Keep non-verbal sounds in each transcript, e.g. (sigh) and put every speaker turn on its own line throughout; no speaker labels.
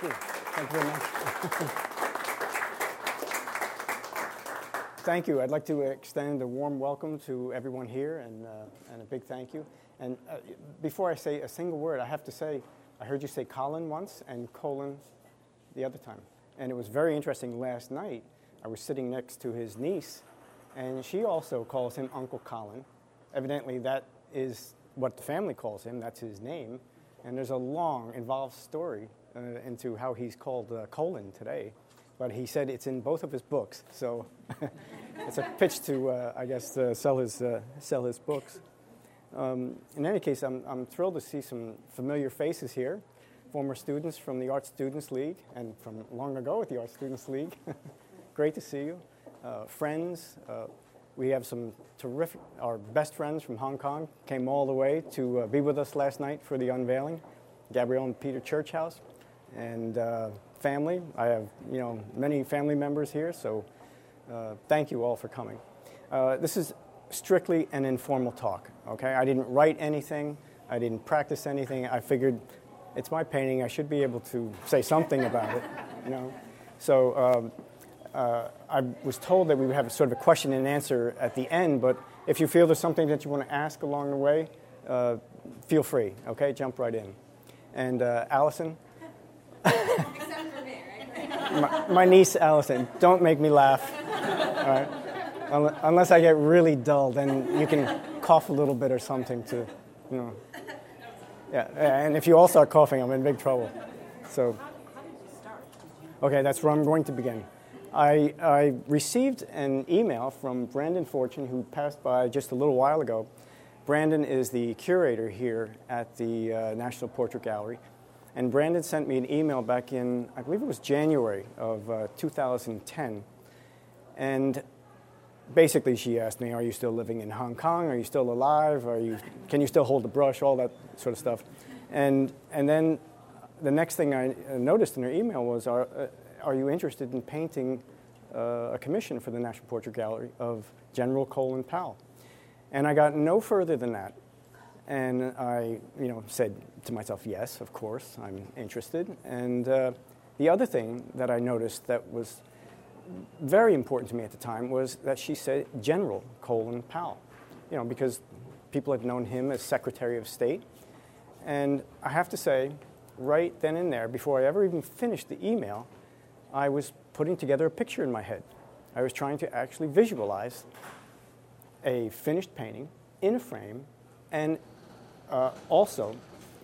Thank you. Thank you very much. thank you. I'd like to extend a warm welcome to everyone here and, uh, and a big thank you. And uh, before I say a single word, I have to say, I heard you say Colin once and colon the other time. And it was very interesting last night. I was sitting next to his niece, and she also calls him Uncle Colin. Evidently, that is what the family calls him, that's his name. And there's a long, involved story uh, into how he's called uh, Colin today. But he said it's in both of his books, so (laughs) it's a pitch to, uh, I guess, sell, his, uh, sell his books. Um, in any case, I'm, I'm thrilled to see some familiar faces here former students from the Art Students League and from long ago at the Art Students League. (laughs) Great to see you. Uh, friends, uh, we have some terrific, our best friends from Hong Kong came all the way to uh, be with us last night for the unveiling. Gabrielle and Peter Churchouse and uh, family. I have, you know, many family members here, so uh, thank you all for coming. Uh, this is strictly an informal talk, okay? I didn't write anything. I didn't practice anything. I figured it's my painting. I should be able to say something about it, you know? So um, uh, I was told that we would have sort of a question and answer at the end, but if you feel there's something that you want to ask along the way, uh, feel free, okay? Jump right in. And uh, Allison?
My,
my, niece, Allison, don't make me laugh. Unless I get really dull, then you can cough a little bit or something to, you know. Yeah, and if you all start coughing, I'm in big trouble. So, okay, that's where I'm going to begin. I, I received an email from Brandon Fortune, who passed by just a little while ago. Brandon is the curator here at the uh, National Portrait Gallery. And Brandon sent me an email back in, I believe it was January of uh, 2010. And basically, she asked me, Are you still living in Hong Kong? Are you still alive? Are you, can you still hold a brush? All that sort of stuff. And, and then the next thing I noticed in her email was, Are, uh, are you interested in painting uh, a commission for the National Portrait Gallery of General Colin Powell? And I got no further than that. And I, you know, said to myself, yes, of course, I'm interested. And uh, the other thing that I noticed that was very important to me at the time was that she said General Colin Powell, you know, because people had known him as Secretary of State. And I have to say, right then and there, before I ever even finished the email, I was putting together a picture in my head. I was trying to actually visualize a finished painting in a frame and uh, also,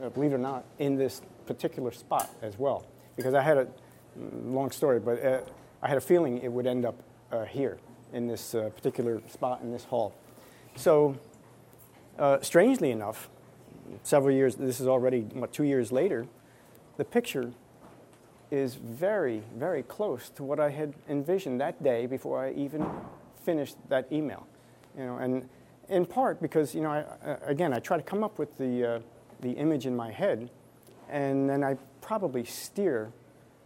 uh, believe it or not, in this particular spot as well. Because I had a mm, long story, but uh, I had a feeling it would end up uh, here in this uh, particular spot in this hall. So, strangely enough, several years, this is already what, two years later, the picture is very, very close to what I had envisioned that day before I even finished that email. You know, and in part because you know, I, again, I try to come up with the uh, the image in my head, and then I probably steer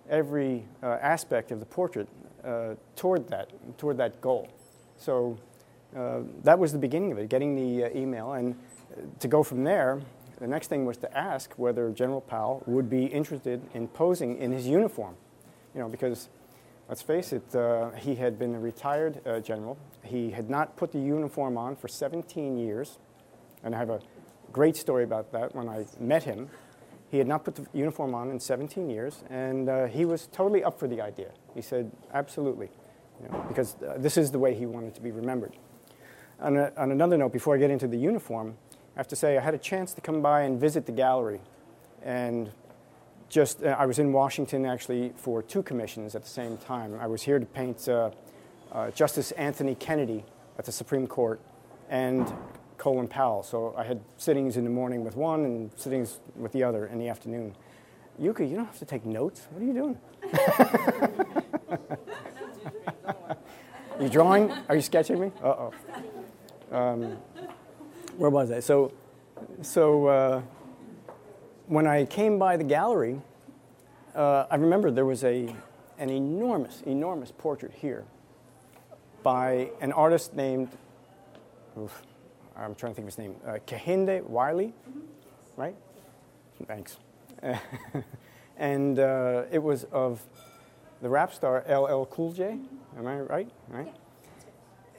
every uh, aspect of the portrait uh, toward that toward that goal. So uh, that was the beginning of it, getting the uh, email, and to go from there. The next thing was to ask whether General Powell would be interested in posing in his uniform, you know, because let's face it, uh, he had been a retired uh, general. He had not put the uniform on for 17 years, and I have a great story about that when I met him. He had not put the uniform on in 17 years, and uh, he was totally up for the idea. He said, absolutely, you know, because uh, this is the way he wanted to be remembered. On, a, on another note, before I get into the uniform, I have to say I had a chance to come by and visit the gallery. And just, uh, I was in Washington actually for two commissions at the same time. I was here to paint uh, uh, Justice Anthony Kennedy at the Supreme Court and Colin Powell. So I had sittings in the morning with one and sittings with the other in the afternoon. Yuka, you don't have to take notes. What are you doing? (laughs) you drawing? Are you sketching me? Uh oh. Um, where was I? So, so uh, when I came by the gallery, uh, I remember there was a, an enormous, enormous portrait here by an artist named, oof, I'm trying to think of his name, uh, Kehinde Wiley, right? Thanks. (laughs) And uh, it was of the rap star LL Cool J. Am I right? Right.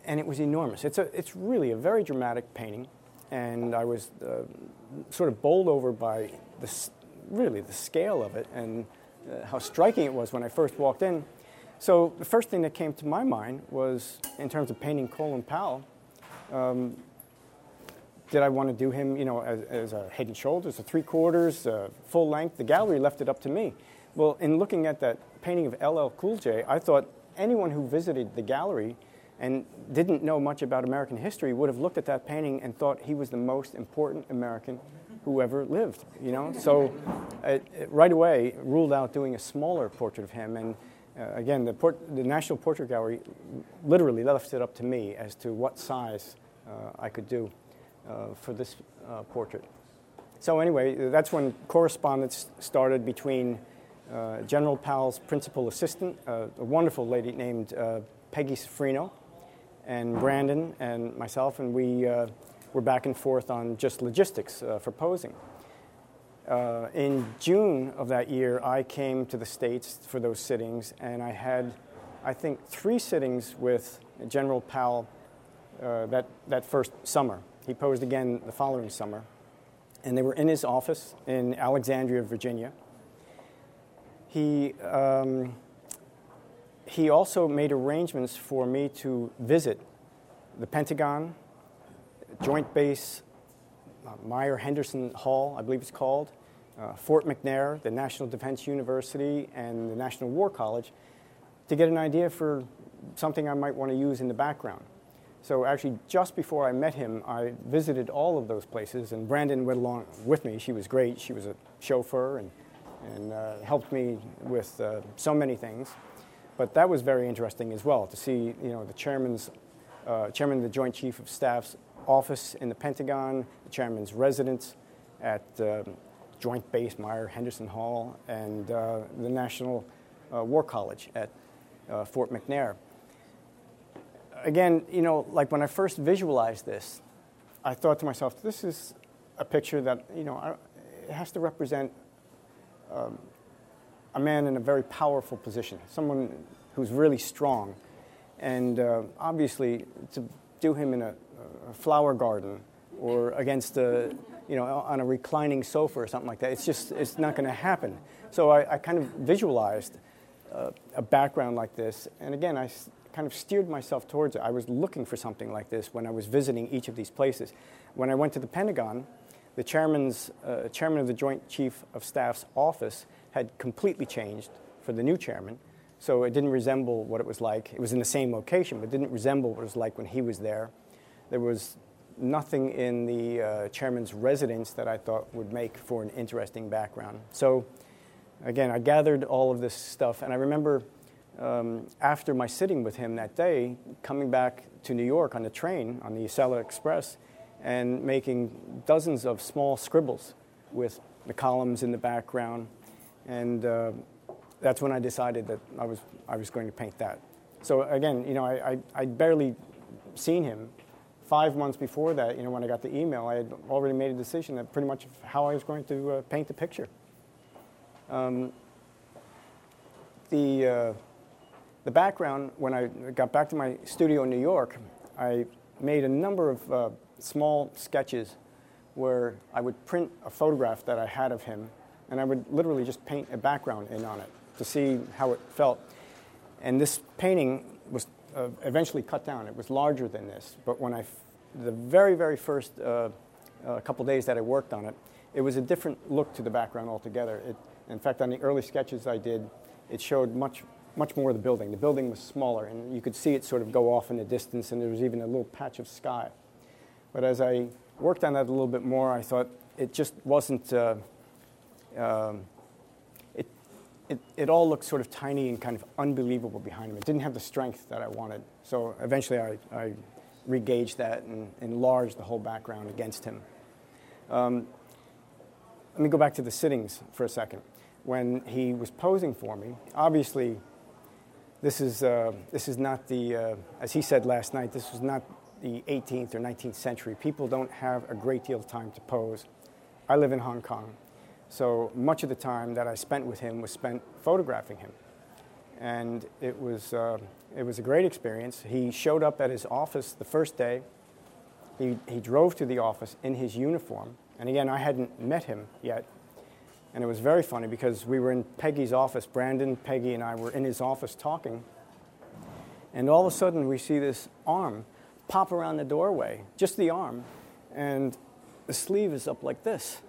And it was enormous. It's a, it's really a very dramatic painting, and I was uh, sort of bowled over by the, really the scale of it and uh, how striking it was when I first walked in. So the first thing that came to my mind was, in terms of painting Colin Powell, um, did I want to do him, you know, as, as a head and shoulders, a three quarters, uh, full length? The gallery left it up to me. Well, in looking at that painting of LL Cool J, I thought anyone who visited the gallery and didn't know much about American history would have looked at that painting and thought he was the most important American who ever lived, you know? So it right away ruled out doing a smaller portrait of him. And uh, again, the, port- the National Portrait Gallery literally left it up to me as to what size uh, I could do uh, for this uh, portrait. So anyway, that's when correspondence started between uh, General Powell's principal assistant, uh, a wonderful lady named uh, Peggy Cifrino, and Brandon and myself, and we uh, were back and forth on just logistics uh, for posing. Uh, in June of that year, I came to the States for those sittings, and I had, I think, three sittings with General Powell uh, that, that first summer. He posed again the following summer, and they were in his office in Alexandria, Virginia. He, um, he also made arrangements for me to visit the Pentagon, Joint Base uh, Myer Henderson Hall, I believe it's called, uh, Fort McNair, the National Defense University, and the National War College to get an idea for something I might want to use in the background. So actually, just before I met him, I visited all of those places, and Brandon went along with me. She was great. She was a chauffeur and, and uh, helped me with uh, so many things. But that was very interesting as well to see, you know, the chairman's, uh, chairman of the Joint Chief of Staff's office in the Pentagon, the chairman's residence at um, Joint Base Myer Henderson Hall, and uh, the National uh, War College at uh, Fort McNair. Again, you know, like when I first visualized this, I thought to myself, this is a picture that, you know, I, it has to represent um, a man in a very powerful position, someone who's really strong. And uh, obviously, to do him in a, a, flower garden or against a, you know, on a reclining sofa or something like that, it's just, it's not going to happen. So I, I kind of visualized uh, a background like this. And again, I kind of steered myself towards it. I was looking for something like this when I was visiting each of these places. When I went to the Pentagon, the chairman's, uh, chairman of the Joint Chief of Staff's office had completely changed for the new chairman. So it didn't resemble what it was like. It was in the same location, but didn't resemble what it was like when he was there. There was nothing in the uh, chairman's residence that I thought would make for an interesting background. So again, I gathered all of this stuff, and I remember um, after my sitting with him that day, coming back to New York on the train, on the Acela Express, and making dozens of small scribbles with the columns in the background. And uh, that's when I decided that I was, I was going to paint that. So again, you know, I, I, I'd barely seen him. Five months before that, you know, when I got the email, I had already made a decision that pretty much how I was going to uh, paint the picture. Um, the uh, the background, when I got back to my studio in New York, I made a number of uh, small sketches where I would print a photograph that I had of him, and I would literally just paint a background in on it to see how it felt. And this painting was uh, eventually cut down. It was larger than this, but when I, the very, very first uh, uh couple days that I worked on it, it was a different look to the background altogether. It, in fact, on the early sketches I did, it showed much much more of the building. The building was smaller, and you could see it sort of go off in the distance, and there was even a little patch of sky. But as I worked on that a little bit more, I thought it just wasn't. Uh, um, it, it, it all looked sort of tiny and kind of unbelievable behind him. It didn't have the strength that I wanted. So eventually I, I regauged that and enlarged the whole background against him. Um, let me go back to the sittings for a second. When he was posing for me, obviously this is, uh, this is not the, uh, as he said last night, this was not the 18th or 19th century. People don't have a great deal of time to pose. I live in Hong Kong. So much of the time that I spent with him was spent photographing him. And it was, uh, it was a great experience. He showed up at his office the first day. He, he drove to the office in his uniform. And again, I hadn't met him yet. And it was very funny because we were in Peggy's office. Brandon, Peggy, and I were in his office talking. And all of a sudden, we see this arm pop around the doorway, just the arm. And the sleeve is up like this.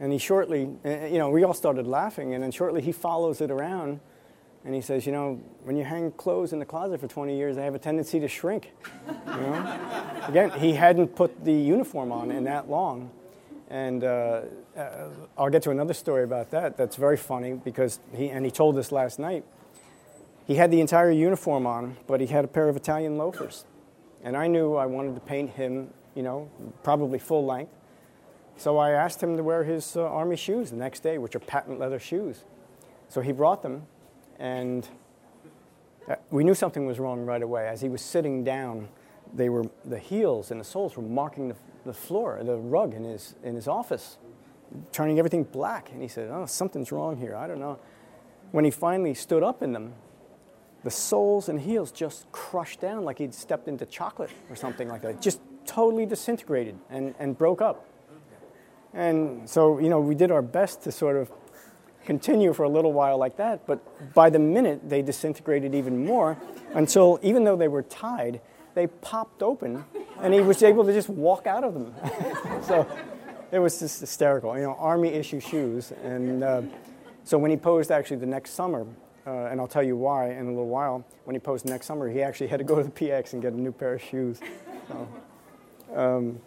And he shortly, eh, you know, we all started laughing. And then shortly, he follows it around and he says, you know, when you hang clothes in the closet for 20 years, they have a tendency to shrink. You know? (laughs) Again, he hadn't put the uniform on in that long. And uh, uh, I'll get to another story about that. That's very funny because he, and he told us last night, he had the entire uniform on, but he had a pair of Italian loafers. And I knew I wanted to paint him, you know, probably full length. So I asked him to wear his uh, army shoes the next day, which are patent leather shoes. So he brought them, and uh, we knew something was wrong right away. As he was sitting down, they were, the heels and the soles were marking the, the floor, the rug in his, in his office, turning everything black. And he said, Oh, something's wrong here. I don't know. When he finally stood up in them, the soles and heels just crushed down like he'd stepped into chocolate or something like that. Just totally disintegrated and, and broke up. And so, you know, we did our best to sort of continue for a little while like that, but by the minute they disintegrated even more until even though they were tied, they popped open and he was able to just walk out of them. (laughs) so it was just hysterical. You know, army issue shoes. And uh, so when he posed actually the next summer, uh, and I'll tell you why in a little while, when he posed next summer, he actually had to go to the PX and get a new pair of shoes. So, um,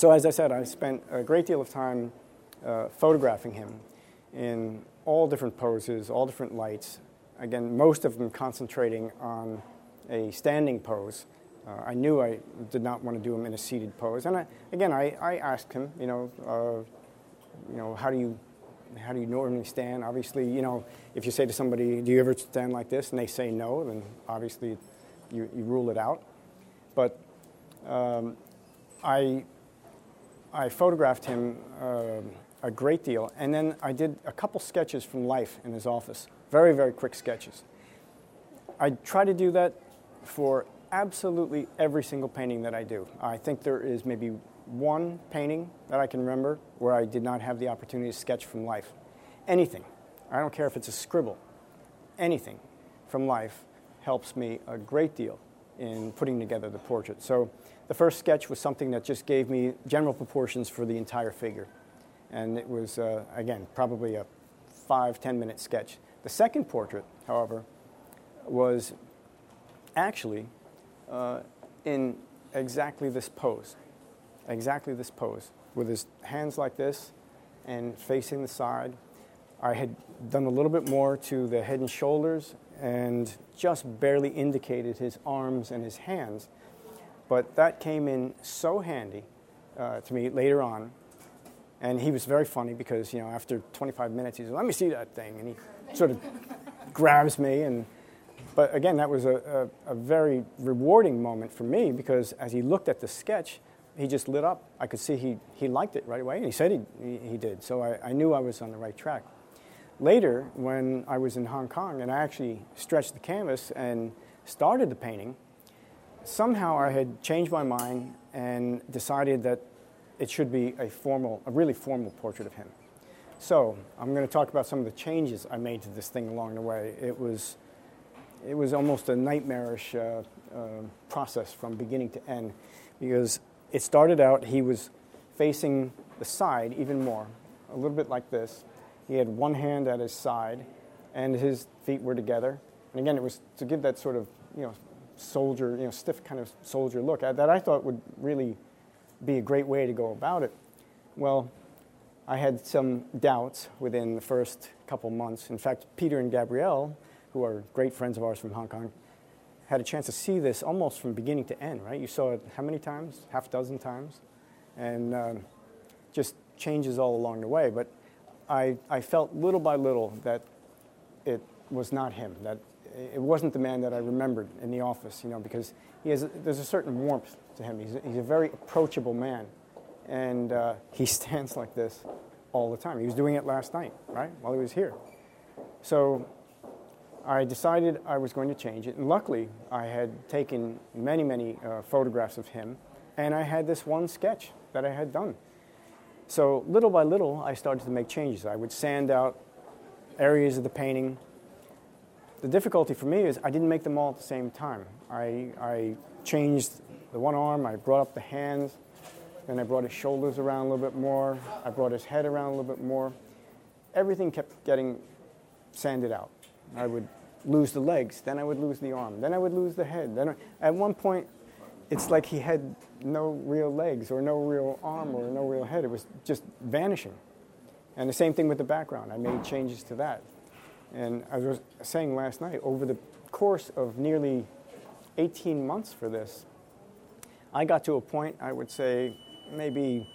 so as I said, I spent a great deal of time uh, photographing him in all different poses, all different lights. Again, most of them concentrating on a standing pose. Uh, I knew I did not want to do him in a seated pose, and I, again, I, I asked him, you know, uh, you know, how do you how do you normally stand? Obviously, you know, if you say to somebody, "Do you ever stand like this?" and they say no, then obviously you, you rule it out. But um, I I photographed him. Uh, a great deal. And then I did a couple sketches from life in his office, very, very quick sketches. I try to do that for absolutely every single painting that I do. I think there is maybe one painting that I can remember where I did not have the opportunity to sketch from life. Anything. I don't care if it's a scribble. Anything from life helps me a great deal in putting together the portrait. So the first sketch was something that just gave me general proportions for the entire figure and it was, uh, again, probably a five, ten minute sketch. The second portrait, however, was actually uh, in exactly this pose, exactly this pose, with his hands like this and facing the side. I had done a little bit more to the head and shoulders and just barely indicated his arms and his hands. But that came in so handy uh, to me later on and he was very funny because, you know, after 25 minutes, he said, let me see that thing. And he sort of grabs me. And, but again, that was a, a, a, very rewarding moment for me because as he looked at the sketch, he just lit up. I could see he, he liked it right away. And he said he, he, he did. So I, I knew I was on the right track. Later, when I was in Hong Kong and I actually stretched the canvas and started the painting, somehow I had changed my mind and decided that it should be a formal, a really formal portrait of him. So I'm going to talk about some of the changes I made to this thing along the way. It was, it was almost a nightmarish uh, uh, process from beginning to end because it started out he was facing the side even more, a little bit like this. He had one hand at his side, and his feet were together. And again, it was to give that sort of you know soldier, you know stiff kind of soldier look that I thought would really be a great way to go about it? Well, I had some doubts within the first couple months. In fact, Peter and Gabrielle, who are great friends of ours from Hong Kong, had a chance to see this almost from beginning to end, right? You saw it how many times? Half dozen times? And um, just changes all along the way. But I, I felt little by little that it was not him, that it wasn't the man that I remembered in the office, you know, because he has, there's a certain warmth to him. He's a, he's a very approachable man. And uh, (laughs) he stands like this. all the time. He was doing it last night, right, while he was here. So I decided I was going to change it. And luckily, I had taken many, many uh, photographs of him, and I had this one sketch that I had done. So little by little, I started to make changes. I would sand out areas of the painting. The difficulty for me is I didn't make them all at the same time. I, I changed the one arm, I brought up the hands, then I brought his shoulders around a little bit more, I brought his head around a little bit more. Everything kept getting sanded out. I would lose the legs, then I would lose the arm, then I would lose the head. Then I, at one point, it's like he had no real legs or no real arm or no real head. It was just vanishing. And the same thing with the background. I made changes to that. And I was saying last night, over the course of nearly 18 months for this, I got to a point, I would say, maybe,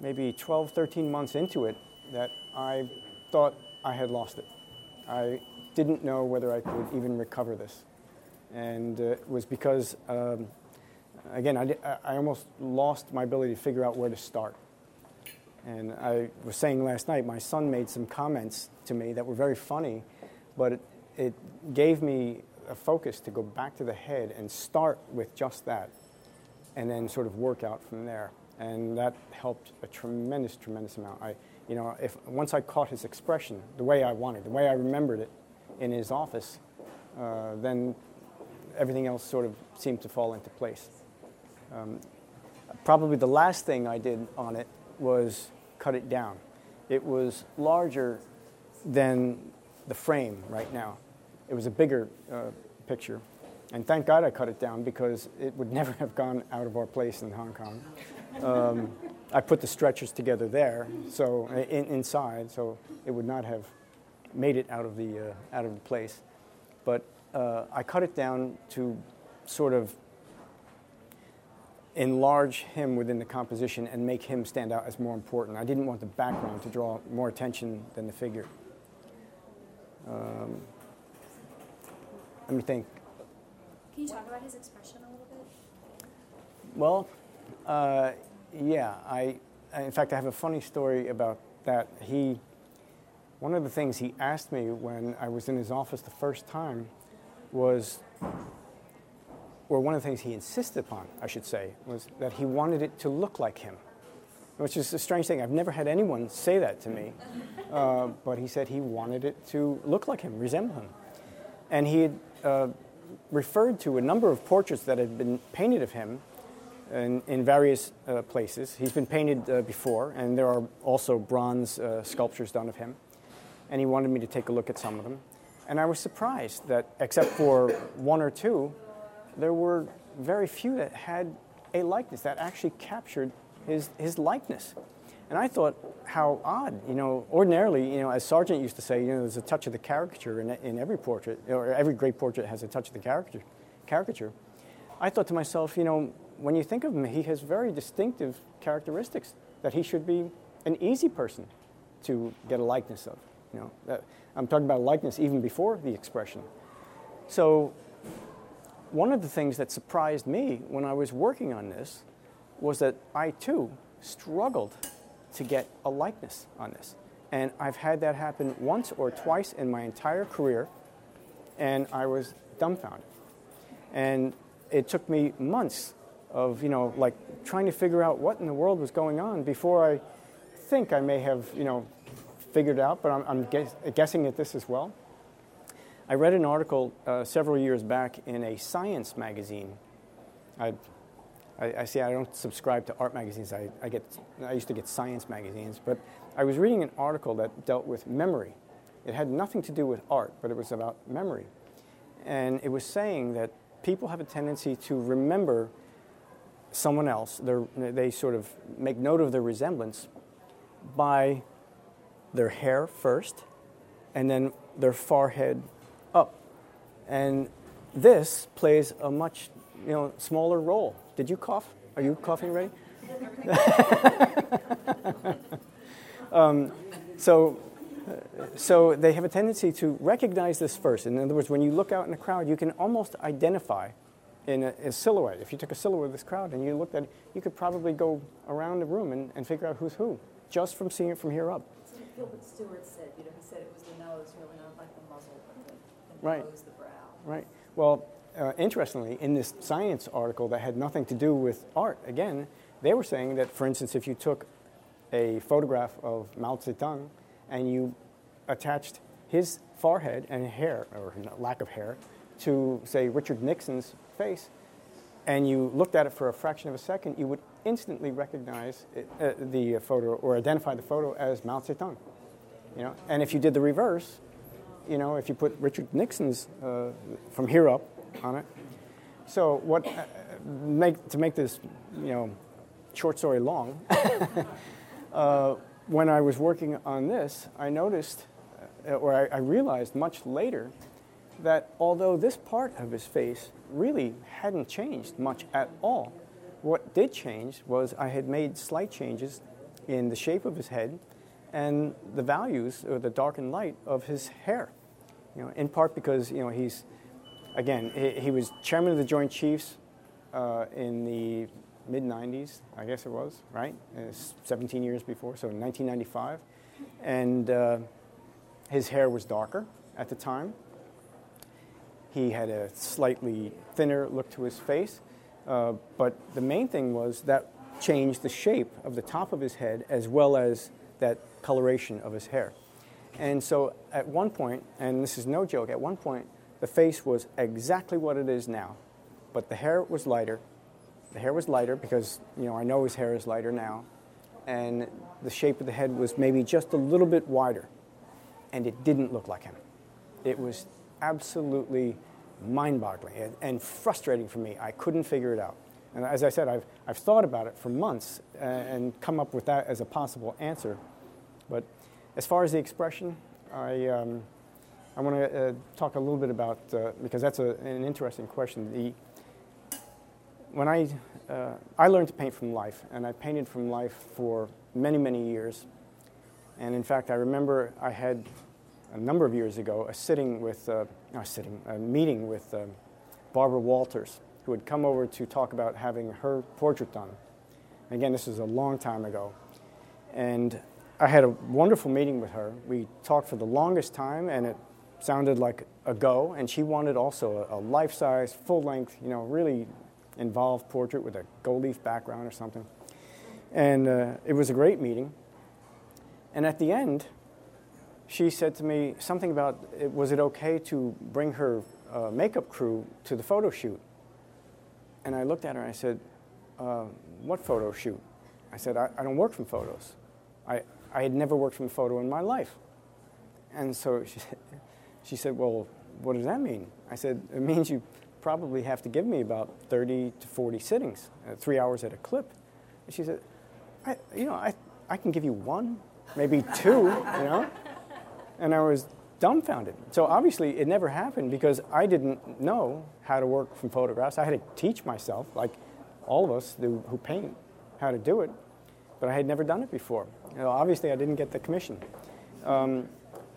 maybe 12, 13 months into it, that I thought I had lost it. I didn't know whether I could even recover this. And uh, it was because, um, again, I, I almost lost my ability to figure out where to start. And I was saying last night, my son made some comments to me that were very funny, but it, it gave me a focus to go back to the head and start with just that, and then sort of work out from there. And that helped a tremendous, tremendous amount. I, you know, if once I caught his expression the way I wanted, the way I remembered it in his office, uh, then everything else sort of seemed to fall into place. Um, probably the last thing I did on it was cut it down. It was larger than the frame right now. It was a bigger uh, picture. And thank God I cut it down because it would (laughs) never have gone out of our place in Hong Kong. Um, I put the stretchers together there, so in, inside, so it would not have made it out of the uh, out of the place. But uh, I cut it down to sort of enlarge him within the composition and make him stand out as more important. I didn't want the background to draw more attention than the figure. Um, let me think.
Can you talk about his expression a little bit?
Well, uh, yeah. I, in fact, I have a funny story about that. He, one of the things he asked me when I was in his office the first time was or one of the things he insisted upon, I should say, was that he wanted it to look like him, which is a strange thing. I've never had anyone say that to me, uh, but he said he wanted it to look like him, resemble him. And he had uh, referred to a number of portraits that had been painted of him in, in various uh, places. He's been painted uh, before, and there are also bronze uh, sculptures done of him. And he wanted me to take a look at some of them. And I was surprised that, except for one or two, there were very few that had a likeness that actually captured his, his likeness. And I thought, how odd. You know, ordinarily, you know, as Sargent used to say, you know, there's a touch of the caricature in, in every portrait, or every great portrait has a touch of the caricature. caricature. I thought to myself, you know, when you think of him, he has very distinctive characteristics that he should be an easy person to get a likeness of. You know, that, I'm talking about likeness even before the expression. So one of the things that surprised me when I was working on this was that I too struggled to get a likeness on this. And I've had that happen once or twice in my entire career, and I was dumbfounded. And it took me months of, you know, like trying to figure out what in the world was going on before I think I may have, you know, figured out, but I'm, I'm guess, guessing at this as well. I read an article uh, several years back in a science magazine. I, I, I, see I don't subscribe to art magazines. I, I, get, I used to get science magazines, but I was reading an article that dealt with memory. It had nothing to do with art, but it was about memory. And it was saying that people have a tendency to remember someone else. They're, they sort of make note of their resemblance by their hair first, and then their forehead up. And this plays a much you know, smaller role. Did you cough? Are you coughing ready? (laughs) um, so, so they have a tendency to recognize this first. In other words, when you look out in a crowd, you can almost identify in a, a, silhouette. If you took a silhouette of this crowd and you looked at it, you could probably go around the room and, and figure out who's who. just from seeing it from here up.
So Gilbert Stuart said, you know, he said it was the nose, really not like the muzzle,
Right.
the brow.
Right. Well, uh, interestingly, in this science article that had nothing to do with art, again, they were saying that, for instance, if you took a photograph of Mao Zedong and you attached his forehead and hair, or lack of hair, to, say, Richard Nixon's face, and you looked at it for a fraction of a second, you would instantly recognize it, uh, the photo or identify the photo as Mao Zedong. You know, and if you did the reverse, you know, if you put Richard Nixon's uh, from here up on it. So what, uh, make, to make this, you know, short story long, (laughs) uh, when I was working on this, I noticed, uh, or I, I realized much later, that although this part of his face really hadn't changed much at all, what did change was I had made slight changes in the shape of his head and the values or the dark and light of his hair. You know, in part because you know he's, again, he, he was chairman of the Joint Chiefs uh, in the mid 90s, I guess it was, right? Uh, 17 years before, so in 1995. And uh, his hair was darker at the time. He had a slightly thinner look to his face. Uh, but the main thing was that changed the shape of the top of his head as well as that coloration of his hair. And so at one point, and this is no joke, at one point, the face was exactly what it is now, but the hair was lighter. The hair was lighter because, you know, I know his hair is lighter now. And the shape of the head was maybe just a little bit wider. And it didn't look like him. It was absolutely mind boggling and, frustrating for me. I couldn't figure it out. And as I said, I've, I've thought about it for months uh, and come up with that as a possible answer. But as far as the expression, I, um, I want to uh, talk a little bit about, uh, because that's a, an interesting question. The, when I, uh, I learned to paint from life, and I painted from life for many, many years. And in fact, I remember I had a number of years ago a sitting with, uh, not sitting, a meeting with uh, Barbara Walters, who had come over to talk about having her portrait done. Again, this was a long time ago. And I had a wonderful meeting with her. We talked for the longest time, and it sounded like a go. And she wanted also a, a life size, full length, you know, really involved portrait with a gold leaf background or something. And uh, it was a great meeting. And at the end, she said to me something about was it okay to bring her uh, makeup crew to the photo shoot? And I looked at her and I said, uh, What photo shoot? I said, I, I don't work from photos. I, I had never worked from a photo in my life. And so (laughs) she, she said, Well, what does that mean? I said, It means you probably have to give me about 30 to 40 sittings, uh, three hours at a clip. And she said, I, You know, I, I can give you one, maybe two, you know? And I was dumbfounded. So obviously it never happened because I didn't know how to work from photographs. I had to teach myself, like all of us who paint, how to do it. But I had never done it before. You know, obviously I didn't get the commission. Um,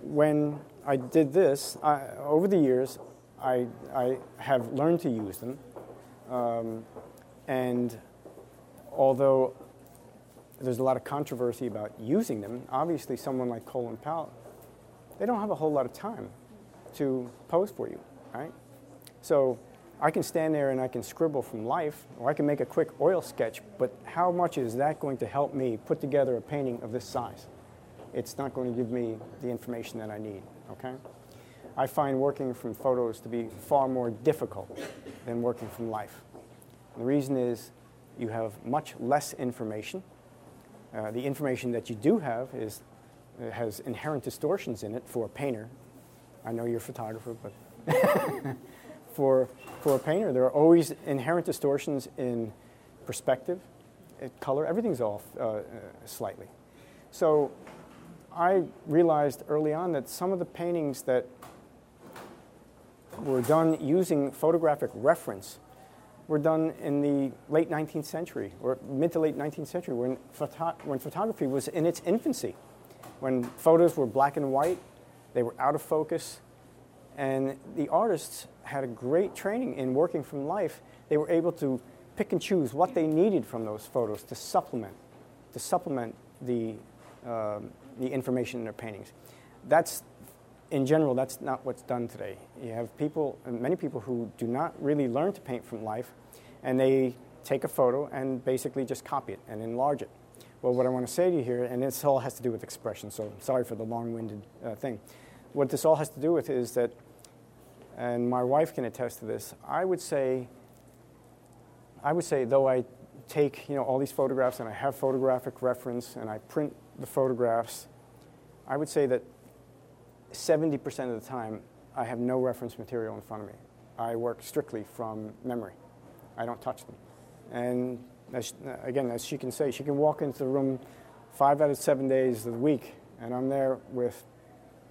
when I did this, I, over the years, I, I have learned to use them. Um, and although there's a lot of controversy about using them, obviously someone like Colin Powell they don't have a whole lot of time to pose for you, right? So I can stand there and I can scribble from life, or I can make a quick oil sketch, but how much is that going to help me put together a painting of this size? It's not going to give me the information that I need, okay? I find working from photos to be far more difficult than working from life. The reason is you have much less information. Uh, the information that you do have is has inherent distortions in it for a painter. I know you're a photographer, but (laughs) for, for a painter, there are always inherent distortions in perspective, in color, everything's off uh, uh, slightly. So I realized early on that some of the paintings that were done using photographic reference were done in the late 19th century or mid to late 19th century when, photo- when photography was in its infancy. When photos were black and white, they were out of focus, and the artists had a great training in working from life. They were able to pick and choose what they needed from those photos to supplement, to supplement the um, the information in their paintings. That's, in general, that's not what's done today. You have people, many people who do not really learn to paint from life, and they take a photo and basically just copy it and enlarge it. Well, what I want to say to you here, and this all has to do with expression, so sorry for the long winded uh, thing. What this all has to do with is that, and my wife can attest to this, I would say, I would say, though I take you know, all these photographs and I have photographic reference and I print the photographs, I would say that 70% of the time I have no reference material in front of me. I work strictly from memory. I don't touch them. And as, again, as she can say, she can walk into the room five out of seven days of the week, and I'm there with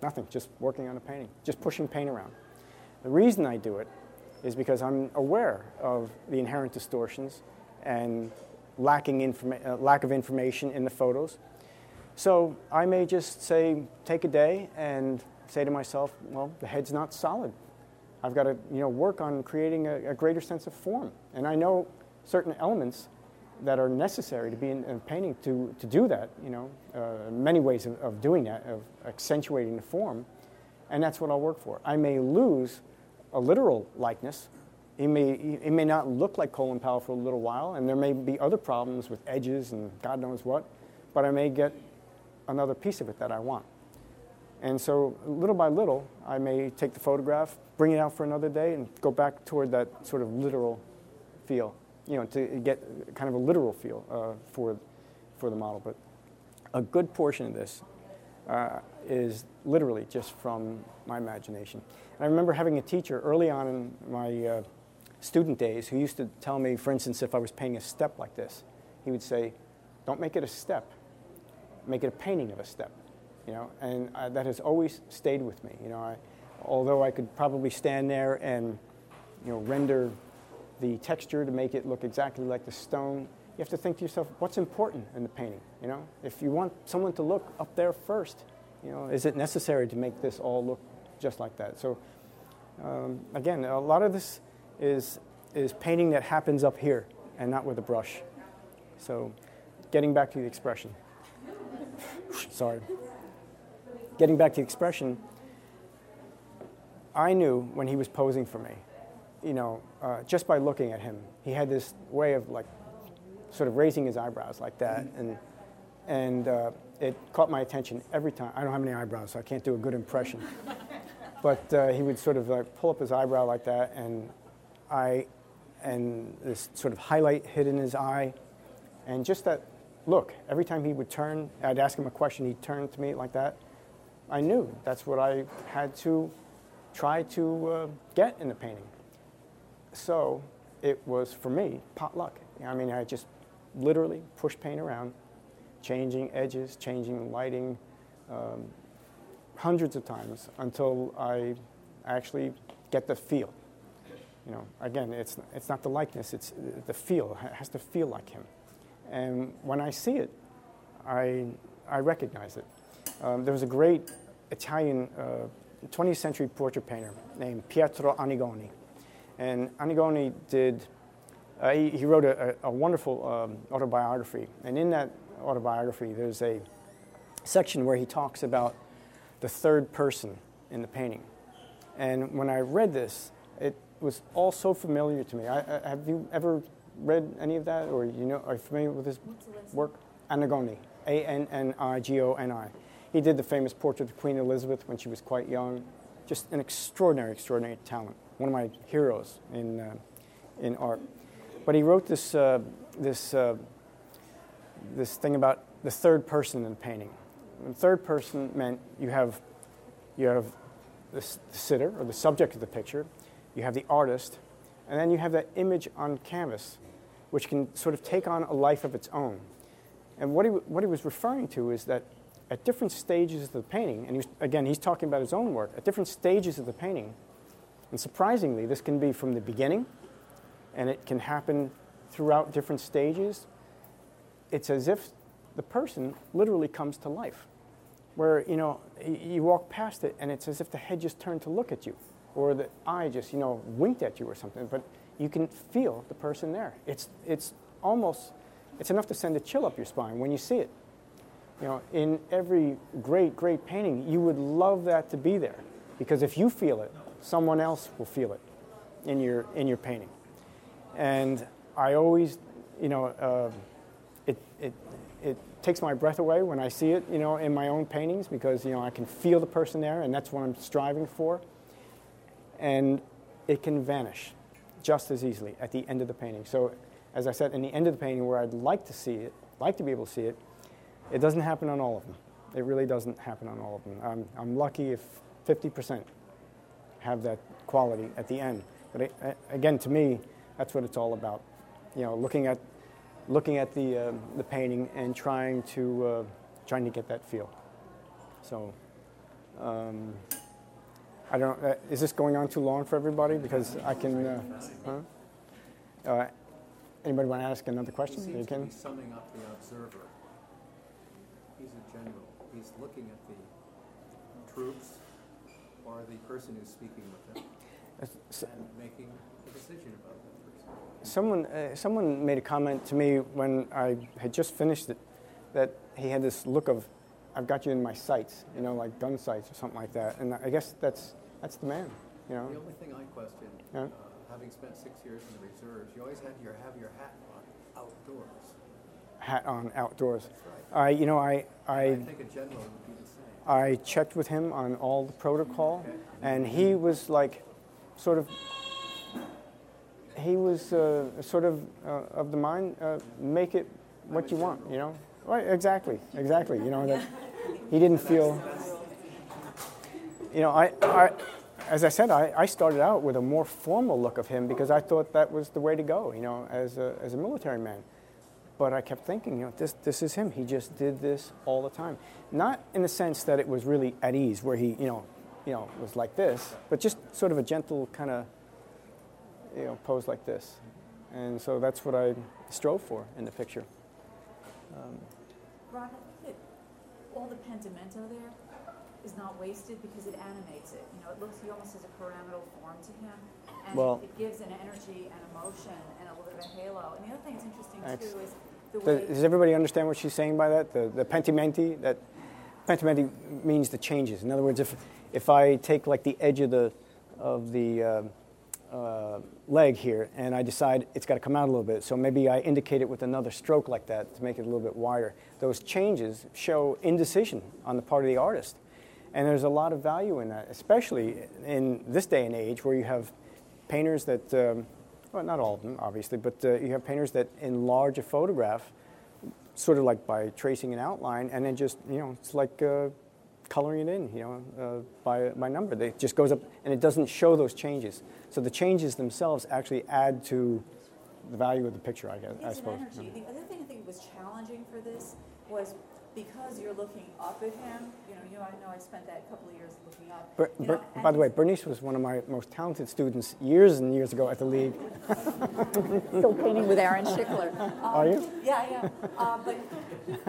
nothing, just working on a painting, just pushing paint around. The reason I do it is because I'm aware of the inherent distortions and lacking informa- uh, lack of information in the photos. So I may just say, take a day and say to myself, well, the head's not solid. I've got to you know, work on creating a, a greater sense of form. And I know certain elements that are necessary to be in, in painting to, to do that, you know, uh, many ways of, of doing that, of accentuating the form, and that's what I'll work for. I may lose a literal likeness. It may, it may not look like Colin Powell for a little while, and there may be other problems with edges and God knows what, but I may get another piece of it that I want. And so, little by little, I may take the photograph, bring it out for another day, and go back toward that sort of literal feel you know, to get kind of a literal feel uh, for, for the model. But a good portion of this uh, is literally just from my imagination. And I remember having a teacher early on in my uh, student days who used to tell me, for instance, if I was painting a step like this, he would say, don't make it a step, make it a painting of a step. You know, and uh, that has always stayed with me. You know, I, although I could probably stand there and you know, render the texture to make it look exactly like the stone. You have to think to yourself, what's important in the painting? You know, if you want someone to look up there first, you know, is it necessary to make this all look just like that? So, um, again, a lot of this is is painting that happens up here and not with a brush. So, getting back to the expression. (laughs) Sorry. Getting back to the expression, I knew when he was posing for me you know, uh, just by looking at him, he had this way of like sort of raising his eyebrows like that, and and uh, it caught my attention every time. I don't have any eyebrows, so I can't do a good impression. (laughs) but uh, he would sort of like pull up his eyebrow like that, and I, and this sort of highlight hid in his eye, and just that look. Every time he would turn, I'd ask him a question. He'd turn to me like that. I knew that's what I had to try to uh, get in the painting so it was for me potluck. I mean, I just literally push paint around, changing edges, changing lighting, um, hundreds of times until I actually get the feel. You know, again, it's it's not the likeness; it's the feel. It has to feel like him. And when I see it, I I recognize it. Um, there was a great Italian uh, 20th century portrait painter named Pietro Annigoni and Annigoni did, uh, he, he, wrote a, a wonderful um, autobiography. And in that autobiography, there's a section where he talks about the third person in the painting. And when I read this, it was all so familiar to me. I, I, have you ever read any of that, or you know, are you familiar with his work? Annigoni, A-N-N-I-G-O-N-I. He did the famous portrait of Queen Elizabeth when she was quite young. Just an extraordinary, extraordinary talent one of my heroes in, uh, in art. But he wrote this, uh, this, uh, this thing about the third person in the painting. The third person meant you have, you have the sitter or the subject of the picture, you have the artist, and then you have that image on canvas, which can sort of take on a life of its own. And what he, what he was referring to is that at different stages of the painting, and he was, again, he's talking about his own work, at different stages of the painting, and surprisingly, this can be from the beginning, and it can happen throughout different stages. It's as if the person literally comes to life, where you know you walk past it, and it's as if the head just turned to look at you, or the eye just you know winked at you or something. But you can feel the person there. It's it's almost it's enough to send a chill up your spine when you see it. You know, in every great, great painting, you would love that to be there. Because if you feel it, someone else will feel it in your, in your painting. And I always, you know, uh, it, it, it takes my breath away when I see it, you know, in my own paintings because, you know, I can feel the person there and that's what I'm striving for. And it can vanish just as easily at the end of the painting. So, as I said, in the end of the painting where I'd like to see it, like to be able to see it, it doesn't happen on all of them. It really doesn't happen on all of them. I'm, I'm lucky if 50% have that quality at the end. But it, again, to me, that's what it's all about. You know, looking at, looking at the, uh, the painting and trying to, uh, trying to get that feel. So, um, I don't. Uh, is this going on too long for everybody? Because I can. Uh, huh? Uh, anybody want to ask another question?
He
you can.
be summing up the observer. He's a general. He's looking at the troops or the person who's speaking with them and making a decision about that person.
Someone, uh, someone made a comment to me when I had just finished it that he had this look of, I've got you in my sights, you know, like gun sights or something like that. And I guess that's, that's the man, you know.
The only thing I question,
Yeah.
uh, having spent six years in the reserves, you always had your have your hat on outdoors.
Hat on outdoors.
That's right.
I, you know, I,
I
I,
think a general would be the same.
I checked with him on all the protocol, and he was like, sort of, he was uh, sort of uh, of the mind, uh, make it what you want, you know. Right, exactly, exactly. You know that he didn't feel. You know, I, I as I said, I, I started out with a more formal look of him because I thought that was the way to go, you know, as a, as a military man. But I kept thinking, you know, this, this is him. He just did this all the time. Not in the sense that it was really at ease, where he, you know, you know, was like this, but just sort of a gentle kind of, you know, pose like this. And so that's what I strove for in the picture. Um,
Ron, I think that all the pentimento there is not wasted because it animates it. You know, it looks, he almost has a pyramidal form to him. And
Well-
it gives an energy and emotion and a little bit of a halo. And the other thing that's interesting too is the
does everybody understand what she's saying by that? The, the pentimenti, that pentimenti means the changes. In other words, if, if I take like the edge of the, of the uh, uh, leg here and I decide it's got to come out a little bit, so maybe I indicate it with another stroke like that to make it a little bit wider. Those changes show indecision on the part of the artist. And there's a lot of value in that, especially in this day and age where you have painters that, um, well, not all of them, obviously, but uh, you have painters that enlarge a photograph sort of like by tracing an outline and then just, you know, it's like uh, coloring it in, you know, uh, by, by number. It just goes up and it doesn't show those changes. So the changes themselves actually add to the value of the picture, I guess, I
It's an
suppose.
energy. The other thing I think was challenging for this was because you're looking up at him. You know, you know, I know I spent that couple of years looking up.
Ber-
you
Ber-
know,
by the way, Bernice was one of my most talented students years and years ago at the league. (laughs)
still painting with Aaron Shikler. Um,
Are you?
Yeah, yeah. Uh, but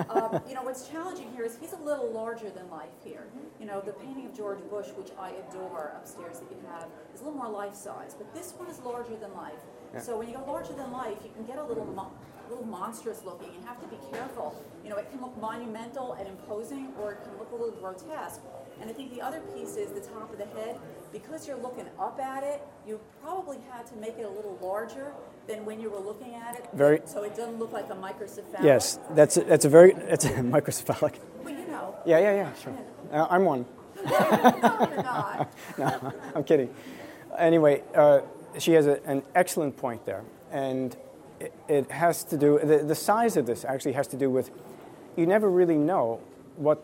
um, you know what's challenging here is he's a little larger than life here. You know, the painting of George Bush, which I adore upstairs that you have, is a little more life size, but this one is larger than life.
Yeah.
So when you go larger than life, you can get a little mo- little monstrous looking. You have to be careful. You know, it can look monumental and imposing, or it can look a little grotesque. And I think the other piece is the top of the head. Because you're looking up at it, you probably had to make it a little larger than when you were looking at it.
Very-
So it doesn't look like a microcephalic.
Yes, that's a, that's a very that's a (laughs) microcephalic.
Well, you know.
Yeah, yeah, yeah, sure. Uh, I'm one. (laughs)
no, you're not. (laughs)
no, I'm kidding. Anyway, uh, she has a, an excellent point there, and it, has to do. The, the size of this actually has to do with you never really know what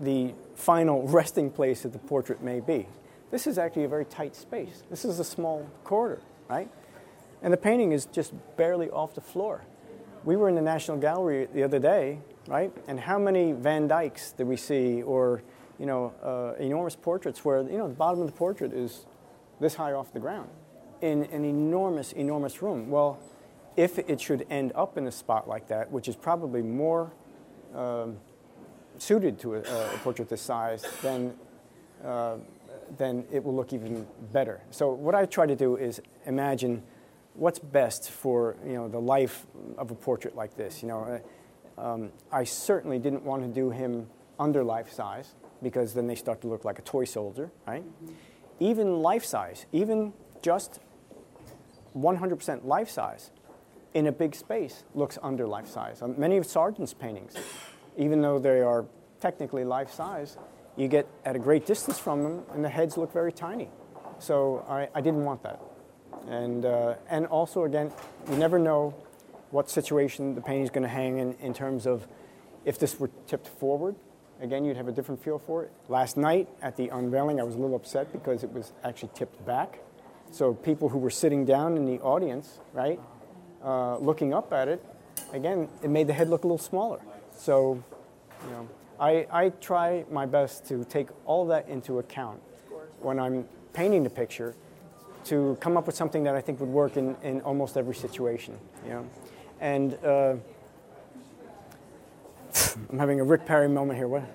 the final (laughs) resting place of the portrait may be. This is actually a very tight space. This is a small corridor, right? And the painting is just barely off the floor. We were in the National Gallery the other day, right? And how many Van Dycks did we see, or you know, uh, enormous portraits where you know the bottom of the portrait is this high off the ground in an enormous, enormous room. Well, if it should end up in a spot like that, which is probably more um, suited to a, a portrait this size, then uh, then it will look even better. So what I try to do is imagine what's best for you know the life of a portrait like this. You know, uh, Um, I certainly didn't want to do him under life size because then they start to look like a toy soldier, right? Even life size, even just 100% life size in a big space looks under life size. Um, many of Sargent's paintings, even though they are technically life size, you get at a great distance from them and the heads look very tiny. So I, I didn't want that. And, uh, and also, again, you never know what situation the painting is going to hang in in terms of if this were tipped forward, again, you'd have a different feel for it. Last night at the unveiling, I was a little upset because it was actually tipped back. So people who were sitting down in the audience, right, uh, looking up at it, again, it made the head look a little smaller. So, you know, I, I try my best to take all that into account when I'm painting the picture to come up with something that I think would work in, in almost every situation. You know? And uh, (laughs) I'm having a Rick Perry moment here. What? (laughs)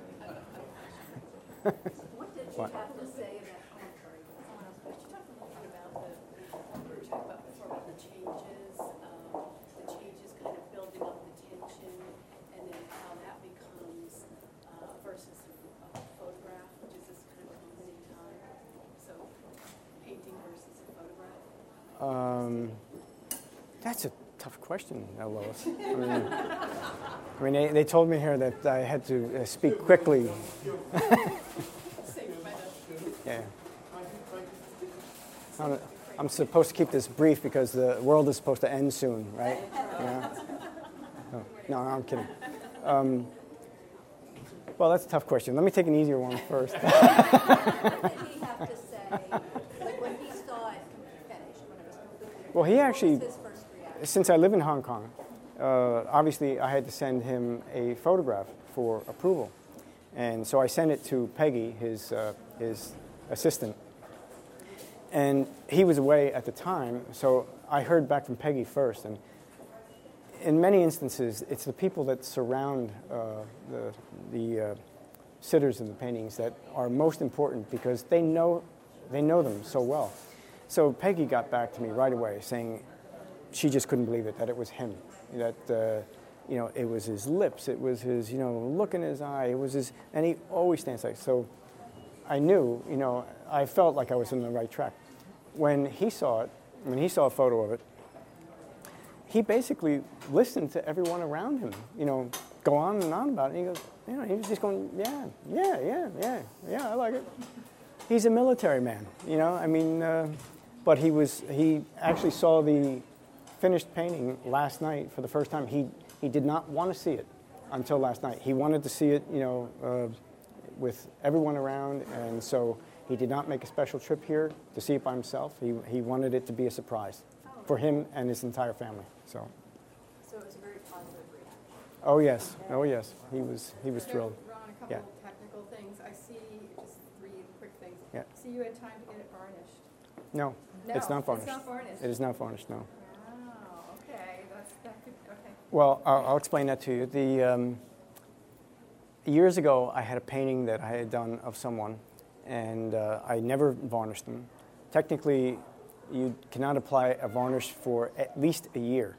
What did you
What?
have to say about, oh, I'm sorry, someone else, but you talked a little bit about the, we were talking about before about the changes, um, the changes kind of building up the tension, and then how that becomes, uh, versus a photograph, which is this kind of a moment in time. So painting versus a photograph.
Um, that's a tough question, uh, Lois. I mean, I mean they, they told me here that I had to uh, speak quickly. (laughs) yeah. I'm, I'm supposed to keep this brief because the world is supposed to end soon, right? Yeah. Oh, no, I'm kidding. Um, well, that's a tough question. Let me take an easier one first. (laughs)
What did he have to say, like when he saw it finished, when it was completed?
Well, he actually-? Since I live in Hong Kong, uh, obviously I had to send him a photograph for approval. And so I sent it to Peggy, his, uh, his assistant. And he was away at the time, so I heard back from Peggy first. And in many instances, it's the people that surround uh, the, the uh, sitters of the paintings that are most important because they know, they know them so well. So Peggy got back to me right away saying she just couldn't believe it, that it was him. That, uh, you know, it was his lips, it was his, you know, look in his eye, it was his, and he always stands like, so I knew, you know, I felt like I was on the right track. When he saw it, when he saw a photo of it, he basically listened to everyone around him, you know, go on and on about it. And he goes, you know, he was just going, yeah, yeah, yeah, yeah, yeah, I like it. He's a military man, you know, I mean, uh, but he was, he actually saw the finished painting last night for the first time. He, he did not want to see it until last night. He wanted to see it, you know, uh, with everyone around, and so he did not make a special trip here to see it by himself. He, he wanted it to be a surprise for him and his entire family. So,
So it was a very positive reaction.
oh yes, oh yes, he was he was thrilled.
Ron, a couple
Yeah.
of technical things. I see, just three quick things.
Yeah.
See you had time to get it varnished.
No, it's not varnished.
It's not varnished.
It is not varnished. No.
Wow, okay, that's, that could, okay.
Well, I'll, I'll explain that to you. The um, years ago, I had a painting that I had done of someone, and uh, I never varnished them. Technically, you cannot apply a varnish for at least a year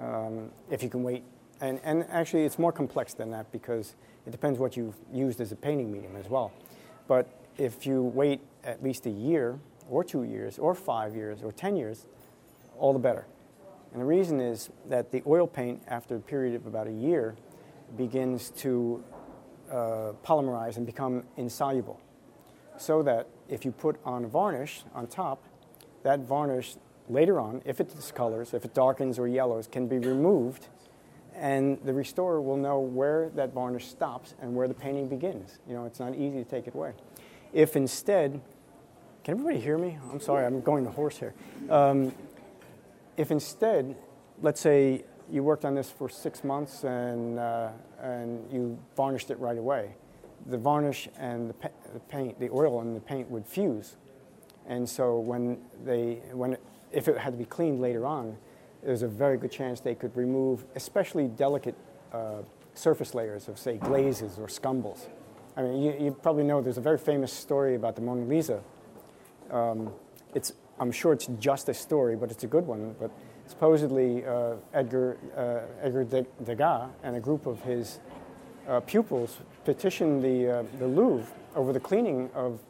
um, if you can wait. And, and actually, it's more complex than that because it depends what you've used as a painting medium as well. But if you wait at least a year, or two years, or five years, or ten years, all the better. And the reason is that the oil paint, after a period of about a year, begins to uh, polymerize and become insoluble. So that if you put on varnish on top, that varnish later on, if it discolors, if it darkens or yellows, can be removed, and the restorer will know where that varnish stops and where the painting begins. You know, it's not easy to take it away. If instead, can everybody hear me? I'm sorry, I'm going to hoarse here. Um, if instead, let's say you worked on this for six months and, uh, and you varnished it right away, the varnish and the, the paint, the oil and the paint would fuse. And so when they, when it, if it had to be cleaned later on, there's a very good chance they could remove especially delicate uh, surface layers of, say, glazes or scumbles. I mean, you, you probably know there's a very famous story about the Mona Lisa. Um, it's, I'm sure it's just a story, but it's a good one. But supposedly uh, Edgar, uh, Edgar Degas and a group of his uh, pupils petitioned the, uh, the Louvre over the cleaning of,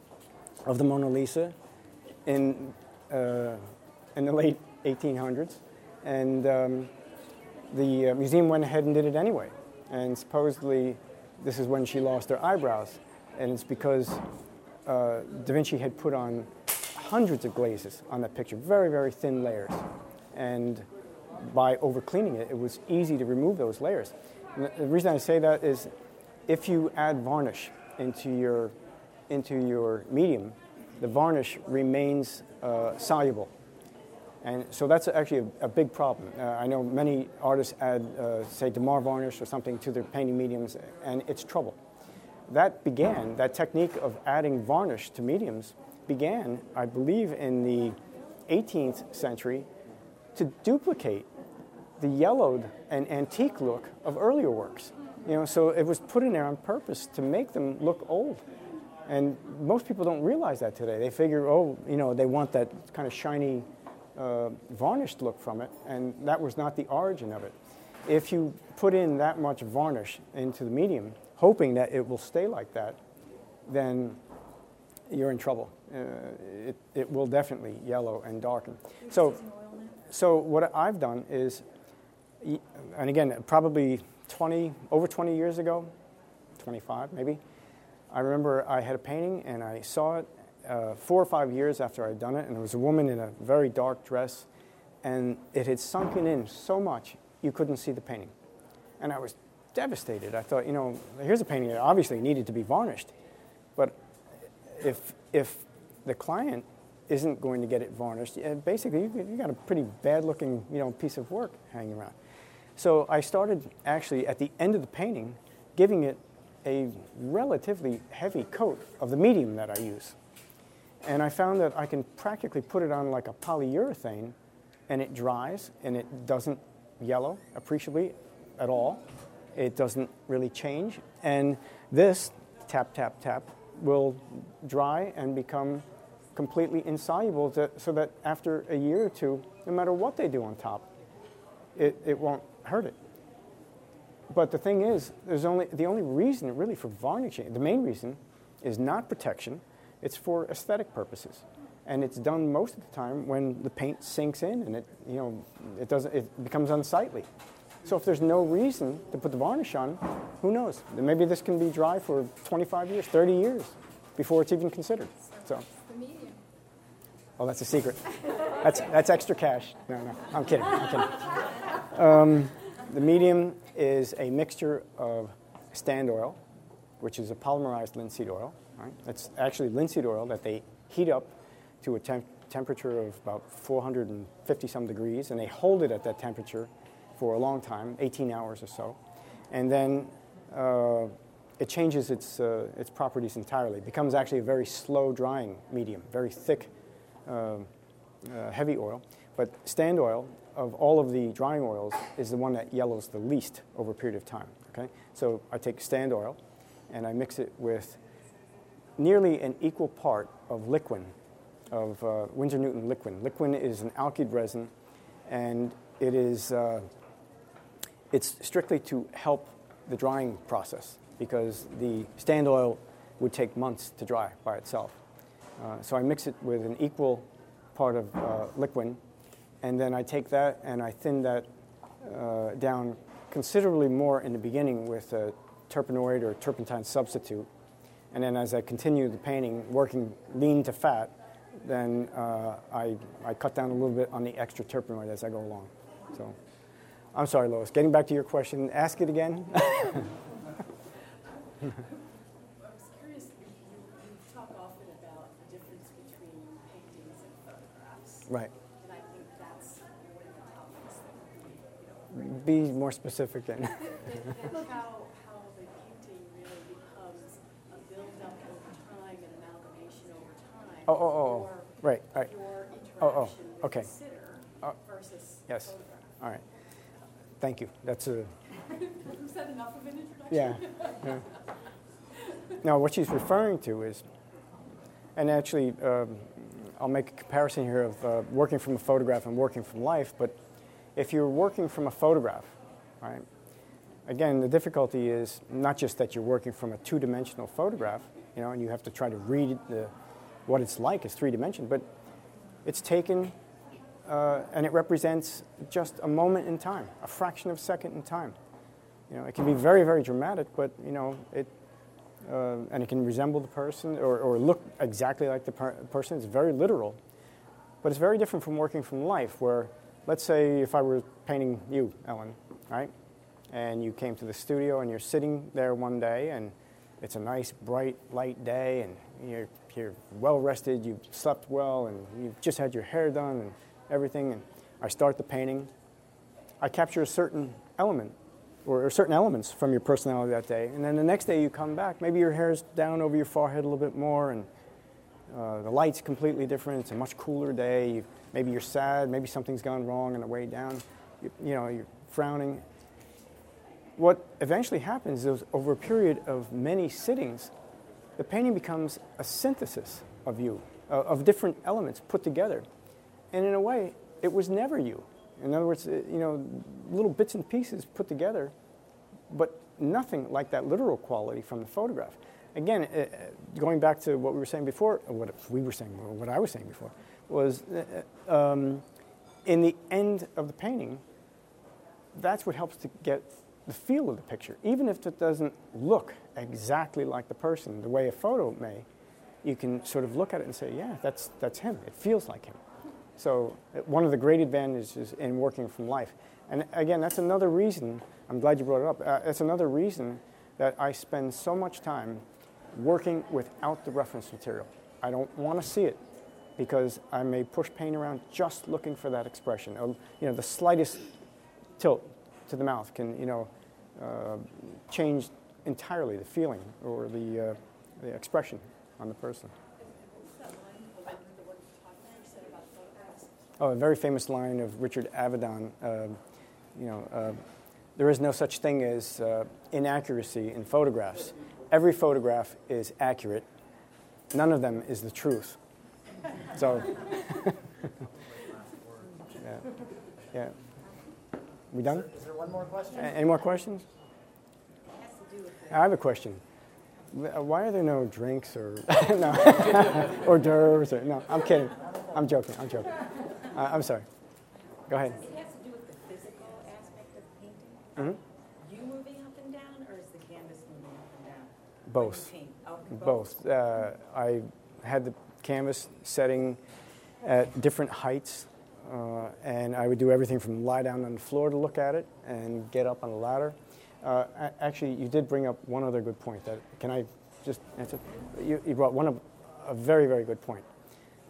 of the Mona Lisa in, uh, in the late 1800s. And um, the uh, museum went ahead and did it anyway. And supposedly, this is when she lost her eyebrows. And it's because Da Vinci had put on hundreds of glazes on that picture, very, very thin layers. And by over cleaning it, it was easy to remove those layers. And the reason I say that is if you add varnish into your, into your medium, the varnish remains uh, soluble. And so that's actually a, a big problem. Uh, I know many artists add, uh, say, Dammar varnish or something to their painting mediums, and it's trouble. That began, that technique of adding varnish to mediums began, I believe, in the 18th century to duplicate the yellowed and antique look of earlier works. You know, so it was put in there on purpose to make them look old. And most people don't realize that today. They figure, oh, you know, they want that kind of shiny, uh, varnished look from it, and that was not the origin of it. If you put in that much varnish into the medium, hoping that it will stay like that, then you're in trouble. Uh, it, it will definitely yellow and darken. So, so what I've done is, and again, probably 20, over 20 years ago, 25 maybe, I remember I had a painting and I saw it uh, four or five years after I'd done it, and it was a woman in a very dark dress, and it had sunken in so much you couldn't see the painting. And I was devastated. I thought, you know, here's a painting that obviously needed to be varnished, but if, if the client isn't going to get it varnished, basically you, you got a pretty bad looking you know, piece of work hanging around. So I started actually at the end of the painting giving it a relatively heavy coat of the medium that I use. And I found that I can practically put it on like a polyurethane and it dries and it doesn't yellow appreciably at all. It doesn't really change. And this, tap, tap, tap, will dry and become completely insoluble to, so that after a year or two, no matter what they do on top, it, it won't hurt it. But the thing is, there's only, the only reason really for varnishing, the main reason, is not protection, it's for aesthetic purposes. And it's done most of the time when the paint sinks in and it, you know, it, doesn't, it becomes unsightly. So if there's no reason to put the varnish on, who knows? Maybe this can be dry for 25 years, 30 years before it's even considered. So.
The medium.
Oh, that's a secret. That's, that's extra cash. No, no, I'm kidding. I'm kidding. Um, the medium is a mixture of stand oil, which is a polymerized linseed oil. Right? It's actually linseed oil that they heat up to a temp- temperature of about 450 some degrees, and they hold it at that temperature for a long time, 18 hours or so. And then uh, it changes its, uh, its properties entirely. It becomes actually a very slow drying medium, very thick, uh, uh, heavy oil. But stand oil, of all of the drying oils, is the one that yellows the least over a period of time. Okay? So I take stand oil and I mix it with nearly an equal part of liquin, of uh, Winsor Newton liquin. Liquin is an alkyd resin, and it is uh, it's strictly to help the drying process because the stand oil would take months to dry by itself. Uh, so I mix it with an equal part of uh, liquin, and then I take that and I thin that uh, down considerably more in the beginning with a Turpenoid or turpentine substitute. And then as I continue the painting, working lean to fat, then uh, I, I cut down a little bit on the extra Turpenoid as I go along. So. I'm sorry, Lois. Getting back to your question, ask it again. (laughs)
I was curious, you, you talk often about the difference between paintings and photographs.
Right.
And I think that's one of the topics that we,
Be more specific then. (laughs)
how, how the painting really becomes a build-up over time, an amalgamation over time.
Oh, oh, oh.
Your,
Right, right.
Your
Oh,
interaction
oh,
with
okay. Uh,
versus
yes.
photograph.
All right. Thank you. That's a,
Was that enough of an introduction?
yeah. yeah. Now, what she's referring to is, and actually, um, I'll make a comparison here of uh, working from a photograph and working from life, but If you're working from a photograph, right? Again, the difficulty is not just that you're working from a two-dimensional photograph, you know, and you have to try to read the, what it's like as three dimension, but it's taken uh, and it represents just a moment in time, a fraction of a second in time. You know, it can be very, very dramatic, but you know, it uh, and it can resemble the person or, or look exactly like the per- person. It's very literal, but it's very different from working from life. Where, let's say, if I were painting you, Ellen, right, and you came to the studio and you're sitting there one day and it's a nice, bright, light day, and you're, you're well rested, you've slept well, and you've just had your hair done and everything, and I start the painting. I capture a certain element or, or certain elements from your personality that day. And then the next day you come back, maybe your hair's down over your forehead a little bit more, and uh, the light's completely different. It's a much cooler day. You, maybe you're sad. Maybe something's gone wrong on the way down. You, you know, you're frowning. What eventually happens is over a period of many sittings, the painting becomes a synthesis of you, uh, of different elements put together. And in a way, it was never you. In other words, uh, you know, little bits and pieces put together, but nothing like that literal quality from the photograph. Again, uh, uh going back to what we were saying before, what we were saying, what I was saying before, was uh, uh, um, in the end of the painting, that's what helps to get the feel of the picture. Even if it doesn't look exactly like the person, the way a photo may, you can sort of look at it and say, yeah, that's, that's him. It feels like him. So uh, one of the great advantages in working from life. And again, that's another reason, I'm glad you brought it up, uh, that's another reason that I spend so much time working without the reference material. I don't want to see it because I may push paint around just looking for that expression. Um, you know, the slightest tilt to the mouth can, you know, uh, change entirely the feeling or the, uh, the expression on the person. Oh, a very famous line of Richard Avedon. Uh, you know, uh, there is no such thing as uh, inaccuracy in photographs. Every photograph is accurate. None of them is the truth. So, (laughs) yeah, yeah. We done?
Is there one more question?
Any more questions? I have a question. Why are there no drinks or (laughs) no (laughs) hors d'oeuvres or no? I'm kidding. I'm joking. I'm joking. Uh, I'm sorry. Go ahead.
It have to do with the physical aspect of painting?
Mm-hmm.
You moving up and down, or is the canvas moving up and down?
Both.
When you paint? Oh,
Both. Uh, I had the canvas setting at different heights, uh, and I would do everything from lie down on the floor to look at it and get up on a ladder. Uh, actually, you did bring up one other good point. That can I just answer? You, you brought one of a very very good point,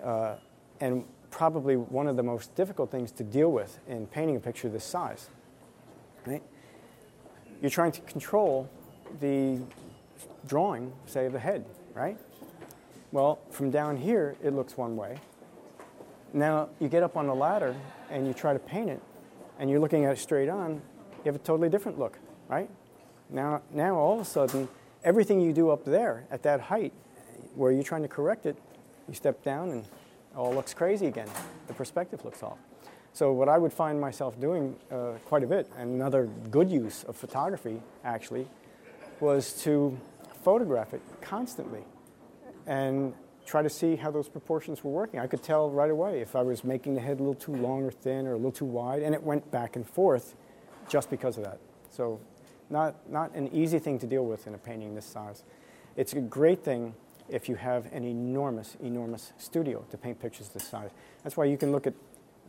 uh, and probably one of the most difficult things to deal with in painting a picture this size. Right? You're trying to control the drawing, say, of the head, right? Well, from down here, it looks one way. Now you get up on the ladder and you try to paint it, and you're looking at it straight on, you have a totally different look, right? Now, now all of a sudden, everything you do up there at that height, where you're trying to correct it, you step down and all looks crazy again. The perspective looks off. So what I would find myself doing uh, quite a bit, and another good use of photography actually, was to photograph it constantly and try to see how those proportions were working. I could tell right away if I was making the head a little too long or thin or a little too wide, and it went back and forth just because of that. So, not, not an easy thing to deal with in a painting this size. It's a great thing if you have an enormous, enormous studio to paint pictures this size. That's why you can look at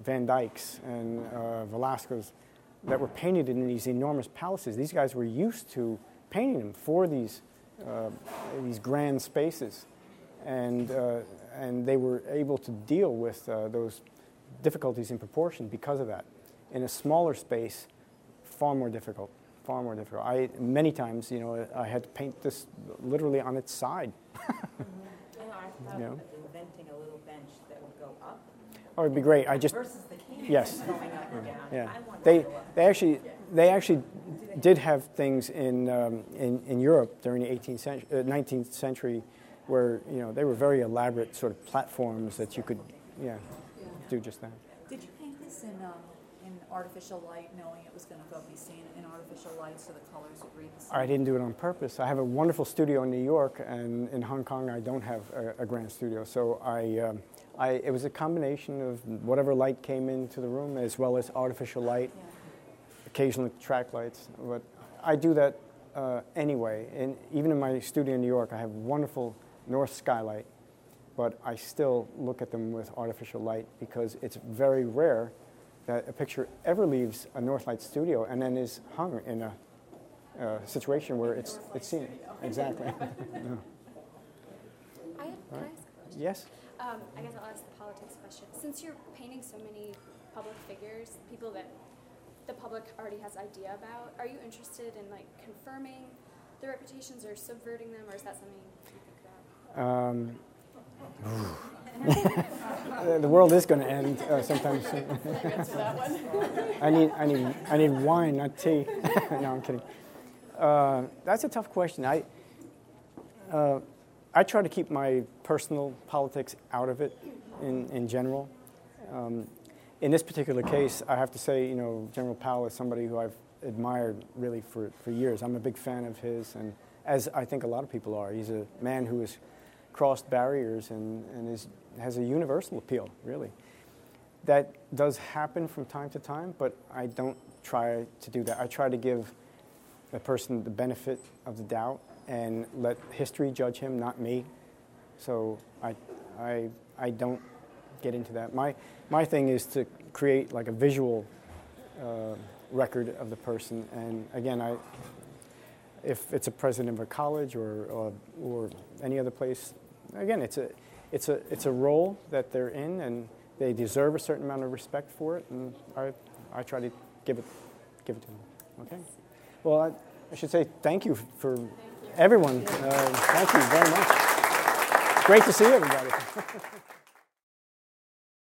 Van Dyck's and uh, Velazquez's that were painted in these enormous palaces. These guys were used to painting them for these, uh, these grand spaces and, uh, and they were able to deal with uh, those difficulties in proportion because of that. In a smaller space, far more difficult, far more difficult. I, many times, you know, I had to paint this literally on its side.
You know, I thought
Yeah.
of inventing a little bench that would go up
Oh, it'd be great. I just,
versus the canvas (laughs)
Yes.
going up and down.
yeah. They,
to go up.
they actually, they actually did have things in, um, in, in Europe during the 18th century, uh, 19th century where, you know, they were very elaborate sort of platforms that you could, yeah, do just that.
Did you paint this in, um, in artificial light, knowing it was going to go be seen in artificial light so the colors would read the same?
I didn't do it on purpose. I have a wonderful studio in New York, and in Hong Kong, I don't have a, a grand studio. So I, um, I, it was a combination of whatever light came into the room, as well as artificial light,
Yeah.
occasionally track lights. But I do that uh, anyway. And even in my studio in New York, I have wonderful north skylight, but I still look at them with artificial light because it's very rare that a picture ever leaves a Northlight studio and then is hung in a uh, situation where it's it's seen. Exactly. (laughs) Yeah.
I had, can I ask a question?
Yes.
Um, I guess I'll ask the politics question. Since you're painting so many public figures, people that the public already has idea about, are you interested in like confirming their reputations or subverting them, or is that something you think about?
Um, (laughs) the world is going to end uh, sometime soon. (laughs) (laughs) I need, I need, I need wine, not tea. no, I'm kidding. Uh, that's a tough question. I, uh, I try to keep my personal politics out of it in, in general. Um, in this particular case, I have to say, you know, General Powell is somebody who I've admired really for, for years. I'm a big fan of his, and as I think a lot of people are, he's a man who has crossed barriers and, and is, has a universal appeal, really. That does happen from time to time, but I don't try to do that. I try to give a person the benefit of the doubt and let history judge him, not me. So I, I, I don't get into that. My, my thing is to create like a visual uh, record of the person. And again, I, if it's a president of a college or, or, or any other place, again, it's a, it's, a, it's a role that they're in and they deserve a certain amount of respect for it. And I, I try to give it, give it to them. Okay? Well, I, I should say thank you for everyone. Uh, thank you very much. Great to see everybody. (laughs)